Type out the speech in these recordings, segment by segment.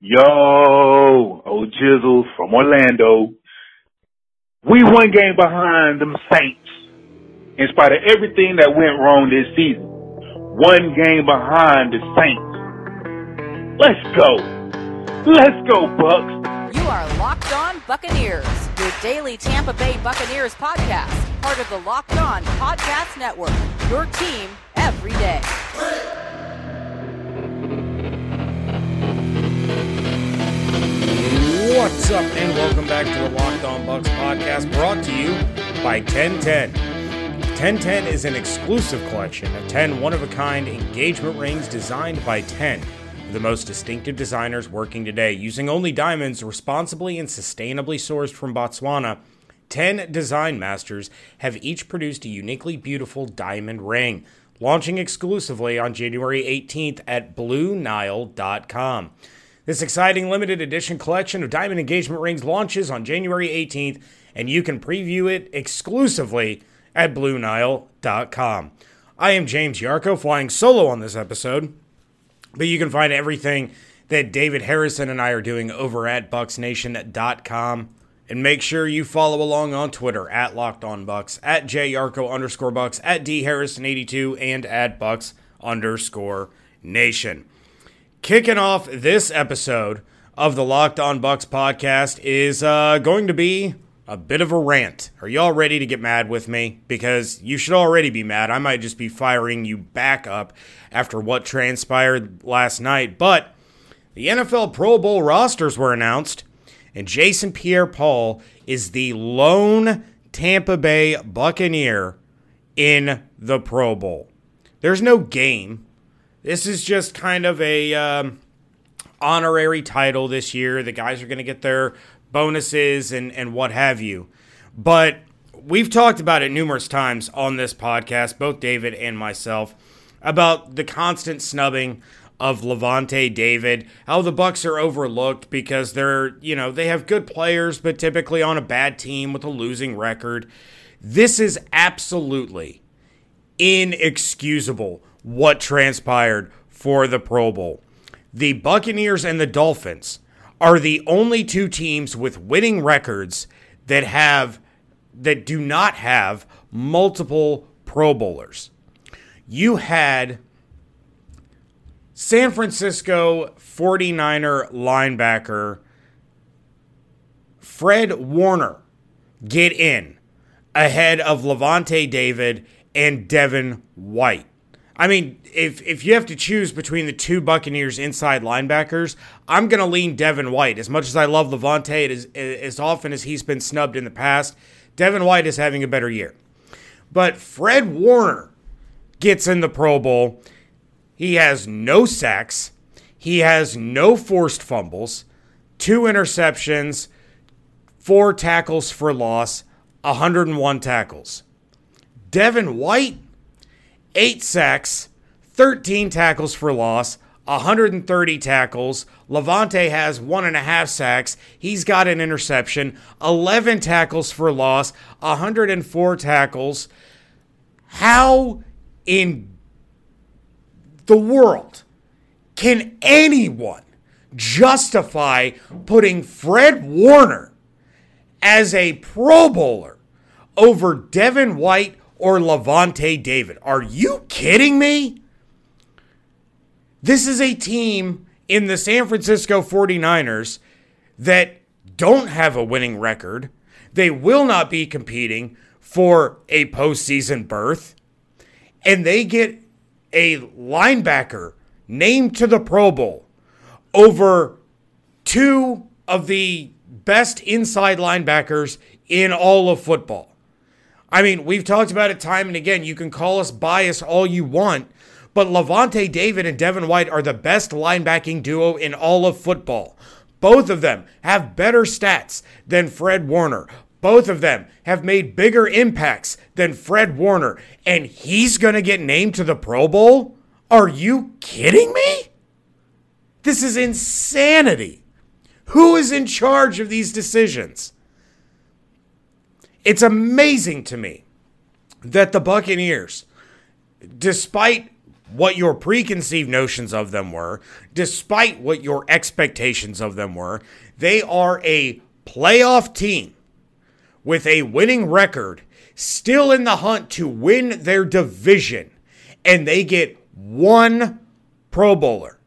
Yo, old Jizzle from Orlando. We one game behind them Saints. In spite of everything that went wrong this season. One game behind the Saints. Let's go. Let's go, Bucs. You are Locked On Buccaneers, your daily Tampa Bay Buccaneers podcast, part of the Locked On Podcast Network. Your team every day. What's up, and welcome back to the Locked On Bucs podcast brought to you by 1010. 1010 is an exclusive collection of 10 one of a kind engagement rings designed by 10 of the most distinctive designers working today. Using only diamonds responsibly and sustainably sourced from Botswana, 10 design masters have each produced a uniquely beautiful diamond ring, launching exclusively on January 18th at BlueNile.com. This exciting limited edition collection of diamond engagement rings launches on January 18th, and you can preview it exclusively at BlueNile.com. I am James Yarcho, flying solo on this episode, but you can find everything that David Harrison and I are doing over at BucsNation.com. And make sure you follow along on Twitter at Locked On Bucs, at JYarcho underscore Bucs, at D Harrison82, and at Bucs underscore Nation. Kicking off this episode of the Locked On Bucs podcast is uh, going to be a bit of a rant. Are y'all ready to get mad with me? Because you should already be mad. I might just be firing you back up after what transpired last night. But the NFL Pro Bowl rosters were announced, and Jason Pierre Paul is the lone Tampa Bay Buccaneer in the Pro Bowl. There's no game. This is just kind of a um, honorary title this year. The guys are going to get their bonuses and, and what have you. But we've talked about it numerous times on this podcast, both David and myself, about the constant snubbing of Lavonte David, how the Bucs are overlooked because they're, you know, they have good players, but typically on a bad team with a losing record. This is absolutely inexcusable what transpired for the Pro Bowl. The Buccaneers and the Dolphins are the only two teams with winning records that have that do not have multiple Pro Bowlers. You had San Francisco 49er linebacker Fred Warner get in ahead of Lavonte David and Devin White. I mean, if if you have to choose between the two Buccaneers inside linebackers, I'm going to lean Devin White. As much as I love Lavonte, as, as often as he's been snubbed in the past, Devin White is having a better year. But Fred Warner gets in the Pro Bowl. He has no sacks. He has no forced fumbles, two interceptions, four tackles for loss, 101 tackles. Devin White eight sacks, 13 tackles for loss, 130 tackles. Lavonte has one and a half sacks. He's got an interception, 11 tackles for loss, 104 tackles. How in the world can anyone justify putting Fred Warner as a Pro Bowler over Devin White or Lavonte David. Are you kidding me? This is a team in the San Francisco 49ers that don't have a winning record. They will not be competing for a postseason berth. And they get a linebacker named to the Pro Bowl over two of the best inside linebackers in all of football. I mean, we've talked about it time and again. You can call us biased all you want, but Lavonte David and Devin White are the best linebacking duo in all of football. Both of them have better stats than Fred Warner. Both of them have made bigger impacts than Fred Warner, and he's going to get named to the Pro Bowl? Are you kidding me? This is insanity. Who is in charge of these decisions? It's amazing to me that the Buccaneers, despite what your preconceived notions of them were, despite what your expectations of them were, they are a playoff team with a winning record, still in the hunt to win their division, and they get one Pro Bowler.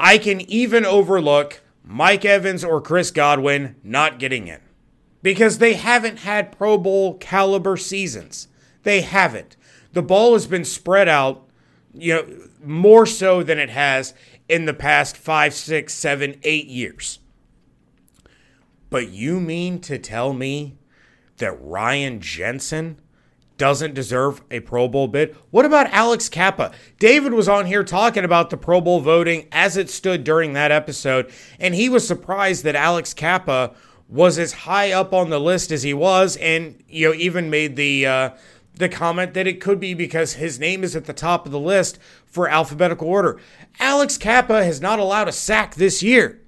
I can even overlook Mike Evans or Chris Godwin not getting in because they haven't had Pro Bowl caliber seasons. They haven't. The ball has been spread out, you know, more so than it has in the past five, six, seven, eight years. But you mean to tell me that Ryan Jensen doesn't deserve a Pro Bowl bid? What about Alex Cappa? David was on here talking about the Pro Bowl voting as it stood during that episode, and he was surprised that Alex Cappa was as high up on the list as he was, and you know even made the uh, the comment that it could be because his name is at the top of the list for alphabetical order. Alex Cappa has not allowed a sack this year.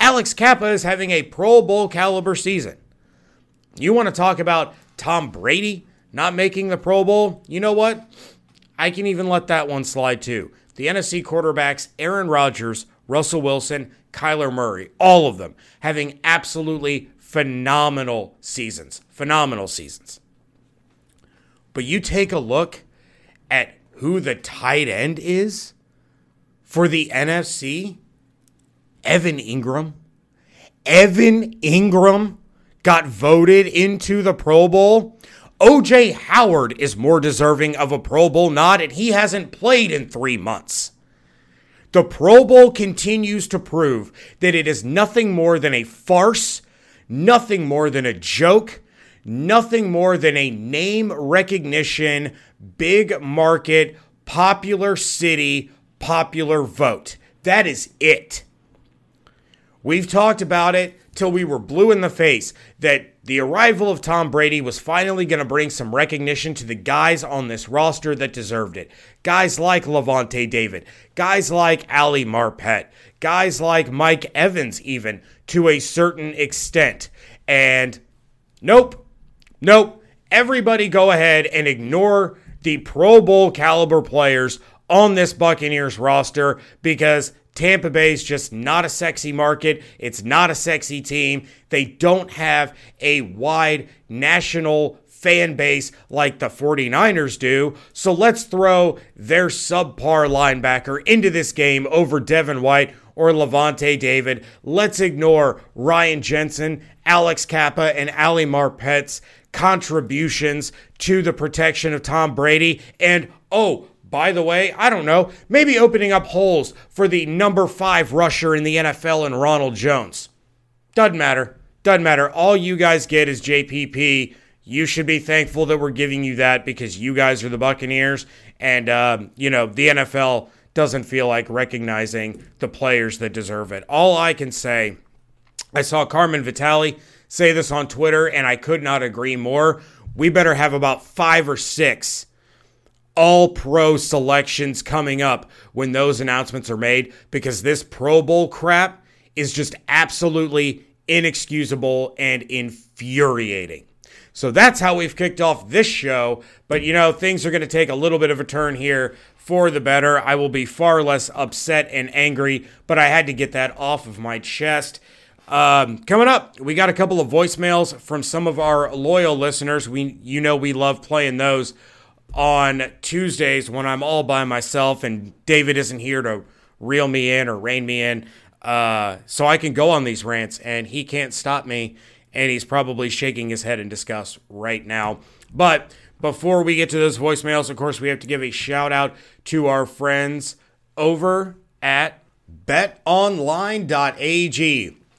Alex Cappa is having a Pro Bowl caliber season. You want to talk about Tom Brady not making the Pro Bowl? You know what? I can even let that one slide too. The NFC quarterbacks, Aaron Rodgers, Russell Wilson, Kyler Murray, all of them having absolutely phenomenal seasons. Phenomenal seasons. But you take a look at who the tight end is for the NFC Evan Engram. Evan Engram got voted into the Pro Bowl. OJ Howard is more deserving of a Pro Bowl nod, and he hasn't played in three months. The Pro Bowl continues to prove that it is nothing more than a farce, nothing more than a joke, nothing more than a name recognition, big market, popular city, popular vote. That is it. We've talked about it till we were blue in the face that the arrival of Tom Brady was finally going to bring some recognition to the guys on this roster that deserved it. Guys like Lavonte David, guys like Ali Marpet, guys like Mike Evans, even to a certain extent. And nope, Nope. Everybody go ahead and ignore the Pro Bowl caliber players on this Buccaneers roster because Tampa Bay is just not a sexy market. It's not a sexy team. They don't have a wide national fan base like the 49ers do. So let's throw their subpar linebacker into this game over Devin White or Lavonte David. Let's ignore Ryan Jensen, Alex Cappa, and Ali Marpet's contributions to the protection of Tom Brady. And oh, by the way, I don't know, maybe opening up holes for the number five rusher in the NFL and Ronald Jones. Doesn't matter. Doesn't matter. All you guys get is JPP. You should be thankful that we're giving you that because you guys are the Buccaneers. And, um, you know, the NFL doesn't feel like recognizing the players that deserve it. All I can say, I saw Carmen Vitale say this on Twitter, and I could not agree more. We better have about five or six all pro selections coming up when those announcements are made because this Pro Bowl crap is just absolutely inexcusable and infuriating. So that's how we've kicked off this show. But you know, things are going to take a little bit of a turn here for the better. I will be far less upset and angry, but I had to get that off of my chest. Um, coming up, we got a couple of voicemails from some of our loyal listeners. We, you know, we love playing those on Tuesdays when I'm all by myself and David isn't here to reel me in or rein me in. Uh, so I can go on these rants and he can't stop me. And he's probably shaking his head in disgust right now. But before we get to those voicemails, of course, we have to give a shout out to our friends over at betonline.ag.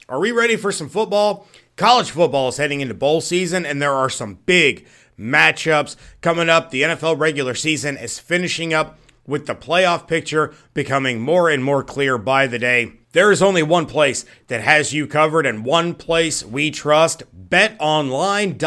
Are we ready for some football? College football is heading into bowl season, and there are some big matchups coming up. The NFL regular season is finishing up with the playoff picture becoming more and more clear by the day. There is only one place that has you covered and one place we trust betonline.ag.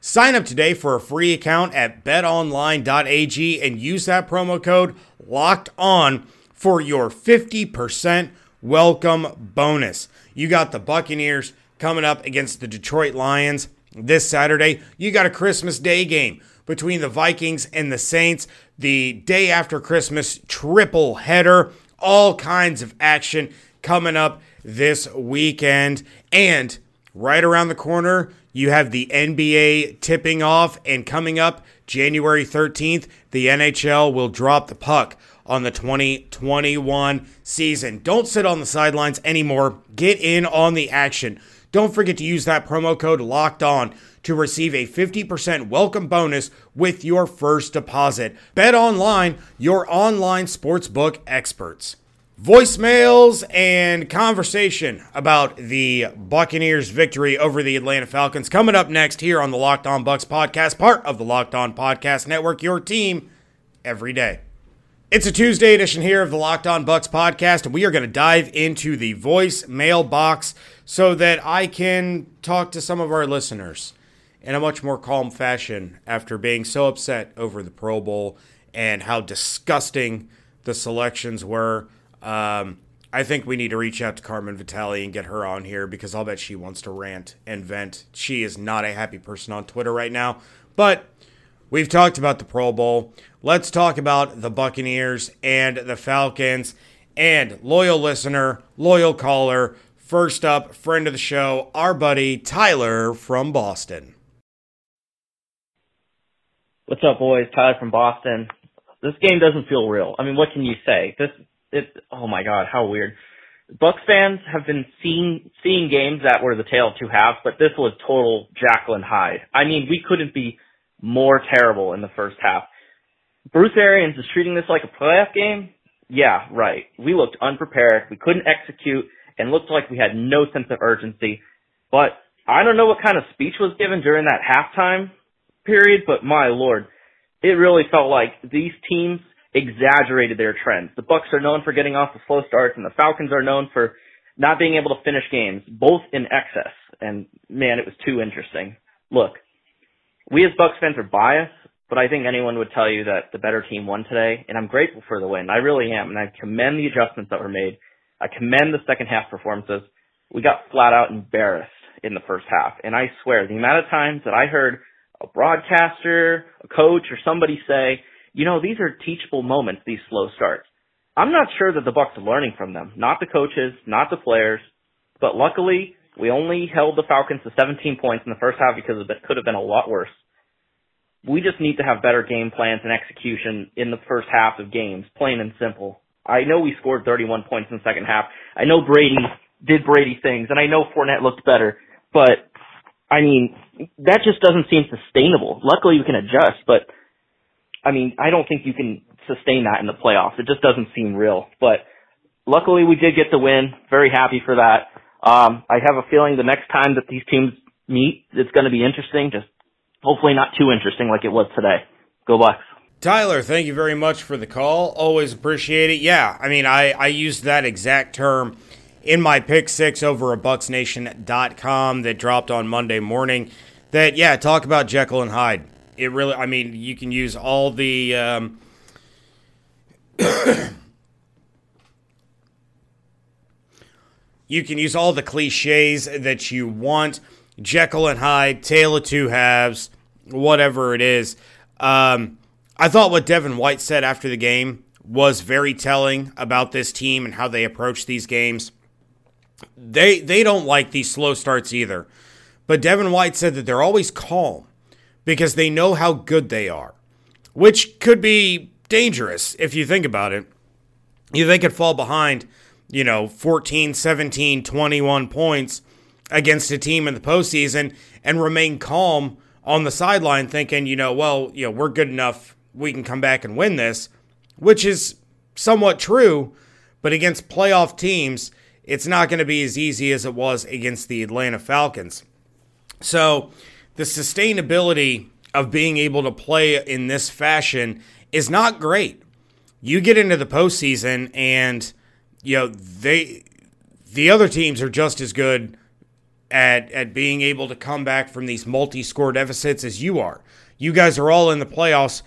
Sign up today for a free account at betonline.ag and use that promo code locked on for your 50% welcome bonus. You got the Buccaneers coming up against the Detroit Lions this Saturday. You got a Christmas Day game between the Vikings and the Saints. The day after Christmas triple header. All kinds of action coming up this weekend. And right around the corner, you have the NBA tipping off. And coming up January 13th, the NHL will drop the puck on the 2021 season. Don't sit on the sidelines anymore. Get in on the action. Don't forget to use that promo code locked on to receive a 50% welcome bonus with your first deposit. Bet online, your online sportsbook experts. Voicemails and conversation about the Buccaneers' victory over the Atlanta Falcons coming up next here on the Locked On Bucs podcast, part of the Locked On Podcast Network, your team every day. It's a Tuesday edition here of the Locked On Bucs podcast, and we are going to dive into the voice mailbox so that I can talk to some of our listeners in a much more calm fashion after being so upset over the Pro Bowl and how disgusting the selections were. Um, I think we need to reach out to Carmen Vitale and get her on here because I'll bet she wants to rant and vent. She is not a happy person on Twitter right now. But we've talked about the Pro Bowl. Let's talk about the Buccaneers and the Falcons. And loyal listener, loyal caller, first up, friend of the show, our buddy Tyler from Boston. What's up, boys? Tyler from Boston. This game doesn't feel real. I mean, what can you say? This, it, oh my god, how weird. Bucs fans have been seeing seeing games that were the tale of two halves, but this was total and Hyde. I mean, we couldn't be more terrible in the first half. Bruce Arians is treating this like a playoff game. Yeah, right. We looked unprepared. We couldn't execute and looked like we had no sense of urgency. But I don't know what kind of speech was given during that halftime period, but my lord, it really felt like these teams exaggerated their trends. The Bucs are known for getting off the slow starts, and the Falcons are known for not being able to finish games, both in excess. And man, it was too interesting. Look, we as Bucs fans are biased, but I think anyone would tell you that the better team won today, and I'm grateful for the win. I really am, and I commend the adjustments that were made. I commend the second half performances. We got flat out embarrassed in the first half, and I swear the amount of times that I heard a broadcaster, a coach, or somebody say, you know, these are teachable moments, these slow starts. I'm not sure that the Bucs are learning from them. Not the coaches, not the players, but luckily we only held the Falcons to 17 points in the first half because it could have been a lot worse. We just need to have better game plans and execution in the first half of games, plain and simple. I know we scored 31 points in the second half. I know Brady did Brady things, and I know Fournette looked better, but I mean, that just doesn't seem sustainable. Luckily, we can adjust, but I mean, I don't think you can sustain that in the playoffs. It just doesn't seem real. But luckily, we did get the win. Very happy for that. Um, I have a feeling the next time that these teams meet, it's going to be interesting. Just hopefully not too interesting like it was today. Go Bucs. Tyler, thank you very much for the call. Always appreciate it. Yeah, I mean, I, I used that exact term in my pick six over at bucsnation.com that dropped on Monday morning. That, yeah, talk about Jekyll and Hyde. It really, I mean, you can use all the. Um, you can use all the cliches that you want. Jekyll and Hyde, Tale of Two Halves, whatever it is. Um, I thought what Devin White said after the game was very telling about this team and how they approach these games. They they don't like these slow starts either. But Devin White said that they're always calm because they know how good they are, which could be dangerous if you think about it. You they could fall behind, you know, 14, 17, 21 points against a team in the postseason and remain calm on the sideline thinking, you know, well, you know, we're good enough, we can come back and win this, which is somewhat true, but against playoff teams, it's not going to be as easy as it was against the Atlanta Falcons. So, the sustainability of being able to play in this fashion is not great. You get into the postseason and you know they the other teams are just as good at at being able to come back from these multi-score deficits as you are. You guys are all in the playoffs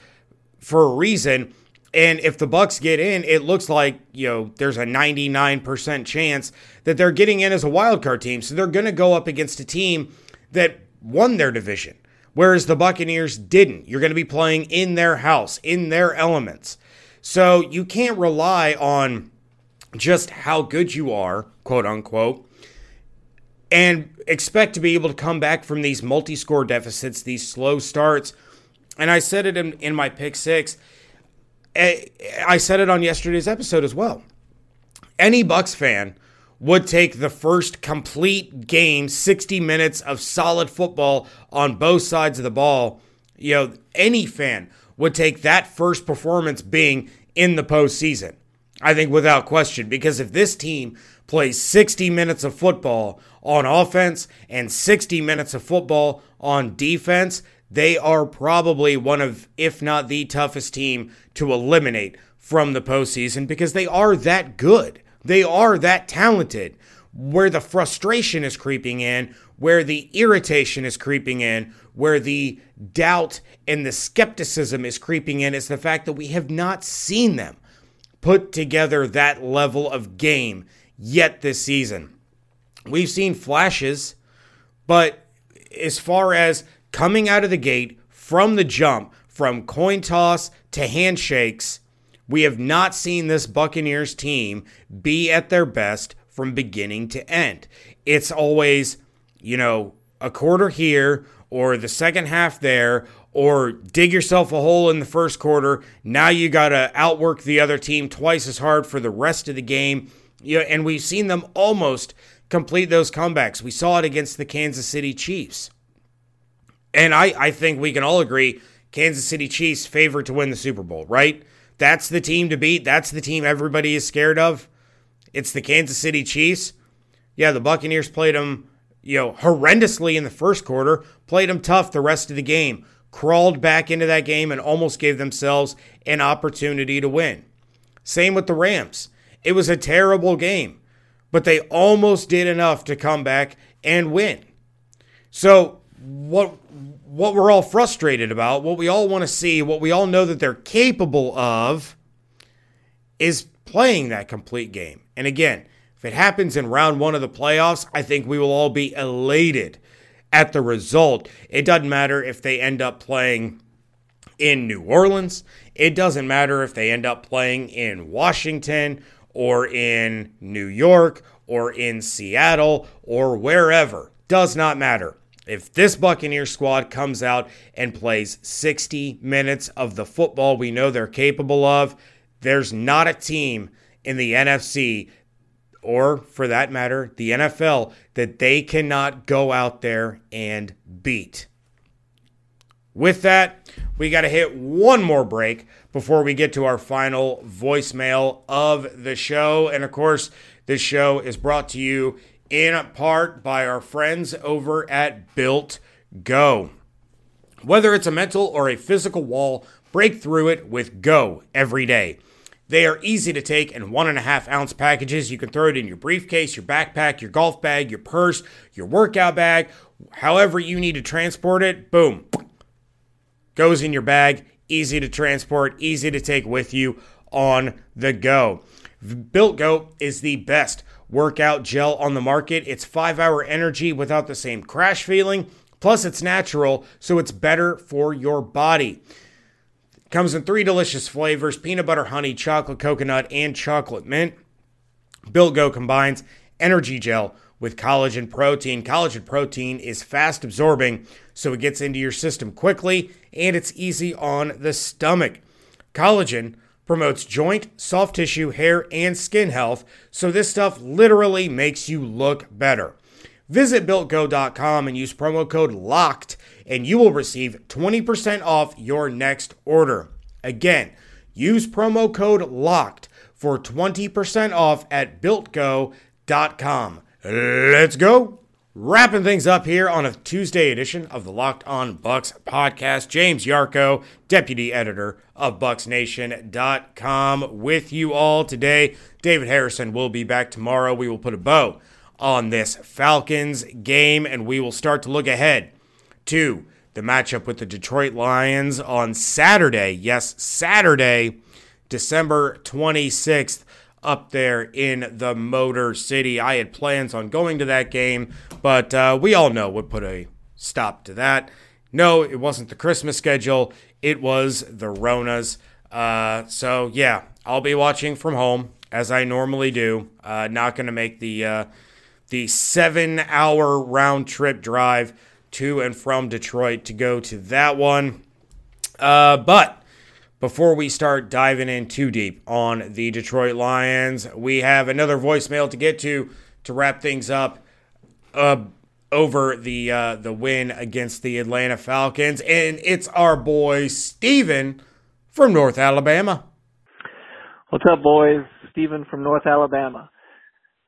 for a reason and if the Bucs get in, it looks like, you know, there's a 99% chance that they're getting in as a wild card team. So they're going to go up against a team that won their division, whereas the Buccaneers didn't. You're going to be playing in their house, in their elements. So you can't rely on just how good you are, quote unquote, and expect to be able to come back from these multi score deficits, these slow starts. And I said it in, in my pick six. Eh, I said it on yesterday's episode as well. Any Bucs fan would take the first complete game, 60 minutes of solid football on both sides of the ball. You know, any fan would take that first performance being in the postseason. I think without question, because if this team plays 60 minutes of football on offense and 60 minutes of football on defense, they are probably one of, if not the toughest team to eliminate from the postseason because they are that good. They are that talented. Where the frustration is creeping in, where the irritation is creeping in, where the doubt and the skepticism is creeping in is the fact that we have not seen them put together that level of game yet this season. We've seen flashes, but as far as coming out of the gate from the jump, from coin toss to handshakes, we have not seen this Buccaneers team be at their best from beginning to end. It's always, you know, a quarter here or the second half there or dig yourself a hole in the first quarter. Now you got to outwork the other team twice as hard for the rest of the game. Yeah, and we've seen them almost complete those comebacks. We saw it against the Kansas City Chiefs. And I, I think we can all agree Kansas City Chiefs favorite to win the Super Bowl, right? That's the team to beat. That's the team everybody is scared of. It's the Kansas City Chiefs. Yeah, the Buccaneers played them, you know, horrendously in the first quarter, played them tough the rest of the game, crawled back into that game and almost gave themselves an opportunity to win. Same with the Rams. It was a terrible game, but they almost did enough to come back and win. So, what what we're all frustrated about, what we all want to see, what we all know that they're capable of is playing that complete game. And again, if it happens in round 1 of the playoffs, I think we will all be elated at the result. It doesn't matter if they end up playing in New Orleans. It doesn't matter if they end up playing in Washington or in New York or in Seattle or wherever. Does not matter. If this Buccaneer squad comes out and plays 60 minutes of the football we know they're capable of, there's not a team in the NFC or for that matter, the NFL, that they cannot go out there and beat. With that, we got to hit one more break before we get to our final voicemail of the show. And of course, this show is brought to you in part by our friends over at Built Go. Whether it's a mental or a physical wall, break through it with Go every day. They are easy to take in one and a half ounce packages. You can throw it in your briefcase, your backpack, your golf bag, your purse, your workout bag, however you need to transport it. Boom. Goes in your bag. Easy to transport, easy to take with you on the go. Built Go is the best workout gel on the market. It's five hour energy without the same crash feeling. Plus, it's natural, so it's better for your body. Comes in three delicious flavors peanut butter, honey, chocolate, coconut, and chocolate mint. Built Go combines energy gel with collagen protein. Collagen protein is fast absorbing, so it gets into your system quickly and it's easy on the stomach. Collagen promotes joint, soft tissue, hair, and skin health, so this stuff literally makes you look better. Visit builtgo.com and use promo code LOCKED and you will receive 20% off your next order. Again, use promo code LOCKED for 20% off at builtgo.com. Let's go. Wrapping things up here on a Tuesday edition of the Locked On Bucs podcast. James Yarcho, deputy editor of BucsNation.com, with you all today. David Harrison will be back tomorrow. We will put a bow on this Falcons game and we will start to look ahead to the matchup with the Detroit Lions on Saturday. Yes, Saturday, December 26th, up there in the Motor City. I had plans on going to that game, but uh, we all know what put a stop to that. No, it wasn't the Christmas schedule. It was the Ronas. Uh, so yeah, I'll be watching from home as I normally do. Uh, not going to make the uh, the seven hour round trip drive to and from Detroit to go to that one. Uh, but before we start diving in too deep on the Detroit Lions, we have another voicemail to get to to wrap things up. Uh, over the uh, the win against the Atlanta Falcons, and it's our boy Steven from North Alabama. What's up, boys? Steven from North Alabama.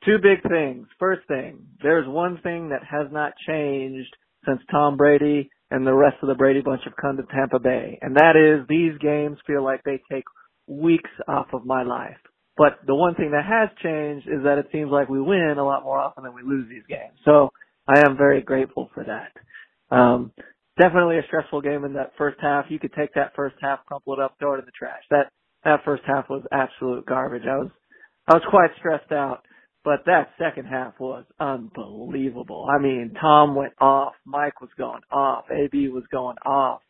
Two big things. First thing, there's one thing that has not changed since Tom Brady and the rest of the Brady bunch have come to Tampa Bay, and that is these games feel like they take weeks off of my life. But the one thing that has changed is that it seems like we win a lot more often than we lose these games. So I am very grateful for that. Um, definitely a stressful game in that first half. You could take that first half, crumple it up, throw it in the trash. That that first half was absolute garbage. I was I was quite stressed out, but that second half was unbelievable. I mean, Tom went off, Mike was going off, AB was going off.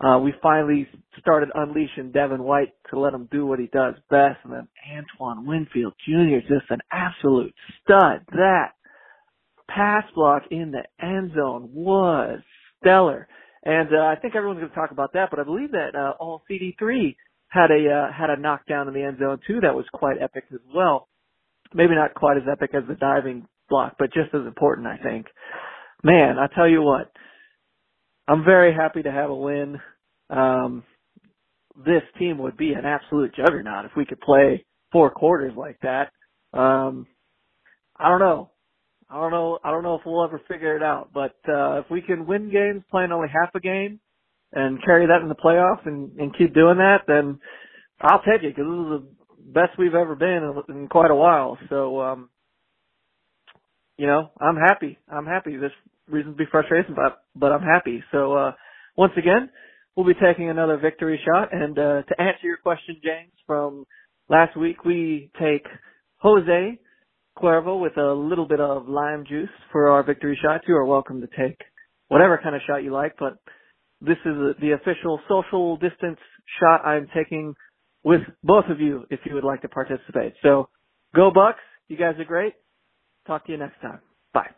Uh, we finally started unleashing Devin White to let him do what he does best, and then Antoine Winfield Jr. just an absolute stud. That pass block in the end zone was stellar. And uh, I think everyone's going to talk about that, but I believe that uh, all CD3 had a uh, had a knockdown in the end zone too that was quite epic as well. Maybe not quite as epic as the diving block, but just as important, I think. Man, I tell you what, I'm very happy to have a win. Um, this team would be an absolute juggernaut if we could play four quarters like that. Um, I don't know. I don't know. I don't know if we'll ever figure it out, but uh, if we can win games playing only half a game and carry that in the playoffs and, and keep doing that, then I'll take it because this is the best we've ever been in, in quite a while. So, um, you know, I'm happy. I'm happy. There's reason to be frustrated, but but I'm happy. So, uh, once again, we'll be taking another victory shot. And uh, to answer your question, James, from last week, we take Jose Cuervo with a little bit of lime juice for our victory shots. You are welcome to take whatever kind of shot you like, but this is the official social distance shot I'm taking with both of you if you would like to participate. So go Bucs. You guys are great. Talk to you next time. Bye.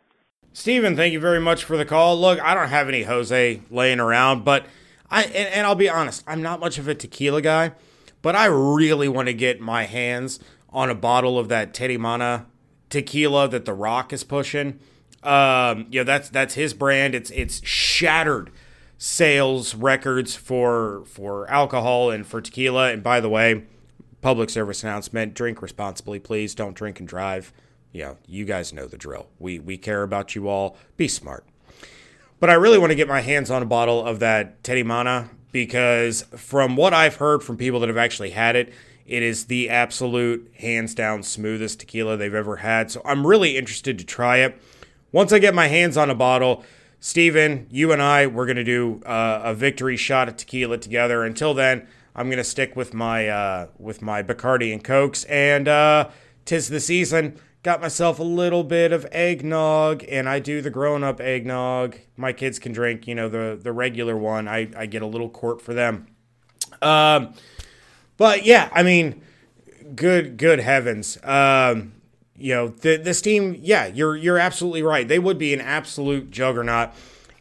Steven, thank you very much for the call. Look, I don't have any Jose laying around, but I and, and I'll be honest, I'm not much of a tequila guy, but I really want to get my hands on a bottle of that Teremana tequila that The Rock is pushing. Um, you know, that's that's his brand. It's it's shattered sales records for for alcohol and for tequila. And by the way, public service announcement: drink responsibly, please. Don't drink and drive. You know, you guys know the drill. We we care about you all. Be smart. But I really want to get my hands on a bottle of that Teremana because from what I've heard from people that have actually had it, it is the absolute hands down smoothest tequila they've ever had. So I'm really interested to try it. Once I get my hands on a bottle, Steven, you and I, we're going to do uh, a victory shot of tequila together. Until then, I'm going to stick with my uh, with my Bacardi and Cokes. And uh, tis the season. Got myself a little bit of eggnog, and I do the grown up eggnog. My kids can drink, you know, the the regular one. I, I get a little quart for them. Um, but yeah, I mean, good good heavens. Um, you know, the, this team, yeah, you're you're absolutely right. They would be an absolute juggernaut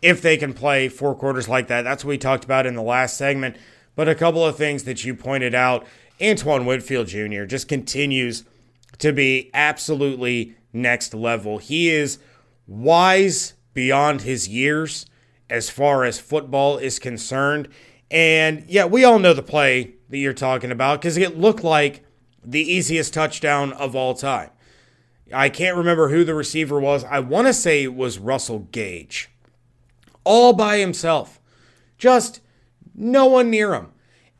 if they can play four quarters like that. That's what we talked about in the last segment. But a couple of things that you pointed out, Antoine Winfield Jr. just continues to be absolutely next level. He is wise beyond his years as far as football is concerned. And yeah, we all know the play that you're talking about because it looked like the easiest touchdown of all time. I can't remember who the receiver was. I want to say it was Russell Gage. All by himself. Just no one near him.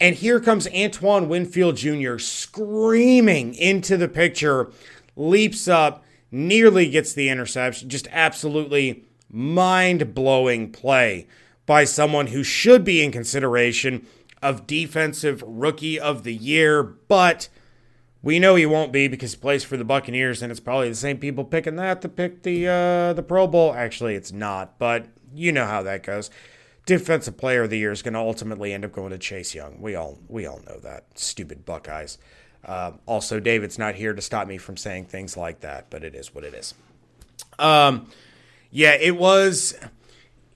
And here comes Antoine Winfield Jr. screaming into the picture, leaps up, nearly gets the interception. Just absolutely mind blowing play by someone who should be in consideration of Defensive Rookie of the Year, but we know he won't be because he plays for the Buccaneers, and it's probably the same people picking that to pick the uh, the Pro Bowl. Actually, it's not, but you know how that goes. defensive player of the year is going to ultimately end up going to Chase Young. We all we all know that. Stupid Buckeyes. Uh, also, David's not here to stop me from saying things like that, but it is what it is. Um, yeah, it was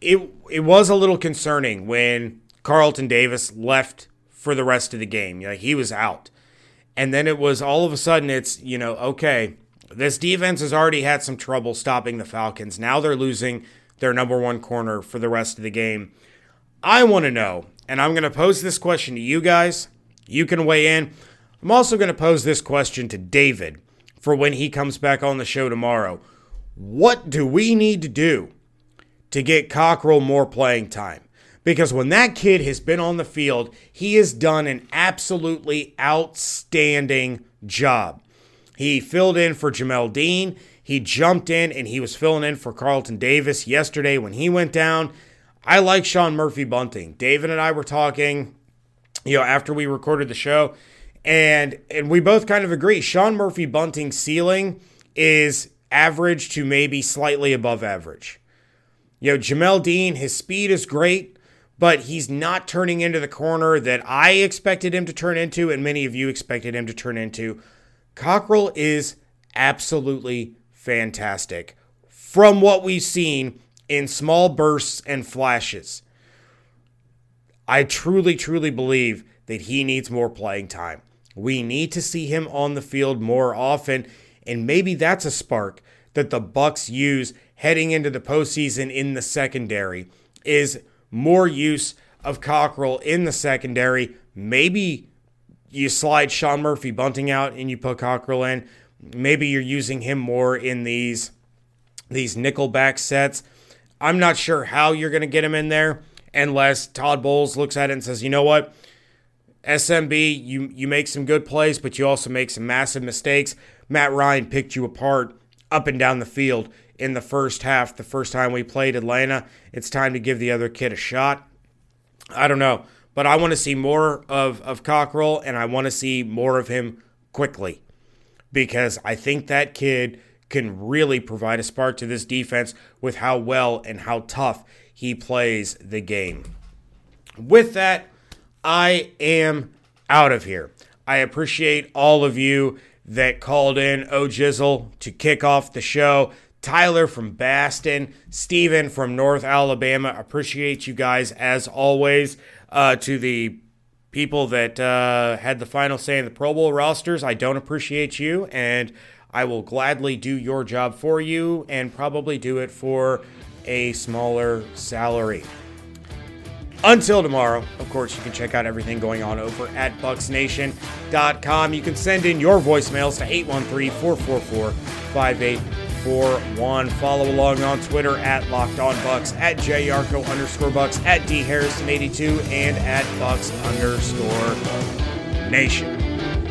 it it was a little concerning when Carlton Davis left for the rest of the game. Know, he was out. And then it was all of a sudden it's, you know, okay, this defense has already had some trouble stopping the Falcons. Now they're losing their number one corner for the rest of the game. I want to know, and I'm going to pose this question to you guys. You can weigh in. I'm also going to pose this question to David for when he comes back on the show tomorrow. What do we need to do to get Cockrell more playing time? Because when that kid has been on the field, he has done an absolutely outstanding job. He filled in for Jamel Dean. He jumped in and he was filling in for Carlton Davis yesterday when he went down. I like Sean Murphy Bunting. David and I were talking, you know, after we recorded the show, and and we both kind of agree. Sean Murphy Bunting's ceiling is average to maybe slightly above average. You know, Jamel Dean, his speed is great, but he's not turning into the corner that I expected him to turn into, and many of you expected him to turn into. Cockrell is absolutely fantastic from what we've seen in small bursts and flashes. I truly, truly believe that he needs more playing time. We need to see him on the field more often, and maybe that's a spark that the Bucs use heading into the postseason in the secondary is more use of Cockrell in the secondary. Maybe you slide Sean Murphy Bunting out and you put Cockrell in. Maybe you're using him more in these these nickelback sets. I'm not sure how you're going to get him in there unless Todd Bowles looks at it and says, "You know what? SMB, you you make some good plays, but you also make some massive mistakes. Matt Ryan picked you apart up and down the field in the first half. The first time we played Atlanta, it's time to give the other kid a shot. I don't know, but I want to see more of of Cockrell, and I want to see more of him quickly because I think that kid can really provide a spark to this defense with how well and how tough he plays the game. With that, I am out of here. I appreciate all of you that called in oh, O'Jizzle to kick off the show. Tyler from Boston, Steven from North Alabama. Appreciate you guys as always. Uh, to the people that uh, had the final say in the Pro Bowl rosters, I don't appreciate you, and I will gladly do your job for you and probably do it for a smaller salary. Until tomorrow, of course, you can check out everything going on over at BucsNation.com. You can send in your voicemails to 813 444 5841. Follow along on Twitter at Locked On Bucs, at JYarcho underscore Bucs, at D Harrison82, and at Bucs underscore Nation.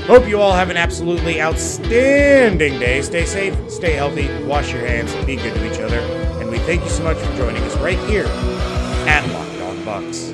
Hope you all have an absolutely outstanding day. Stay safe, stay healthy, wash your hands, be good to each other. And we thank you so much for joining us right here at Locked On Bucs.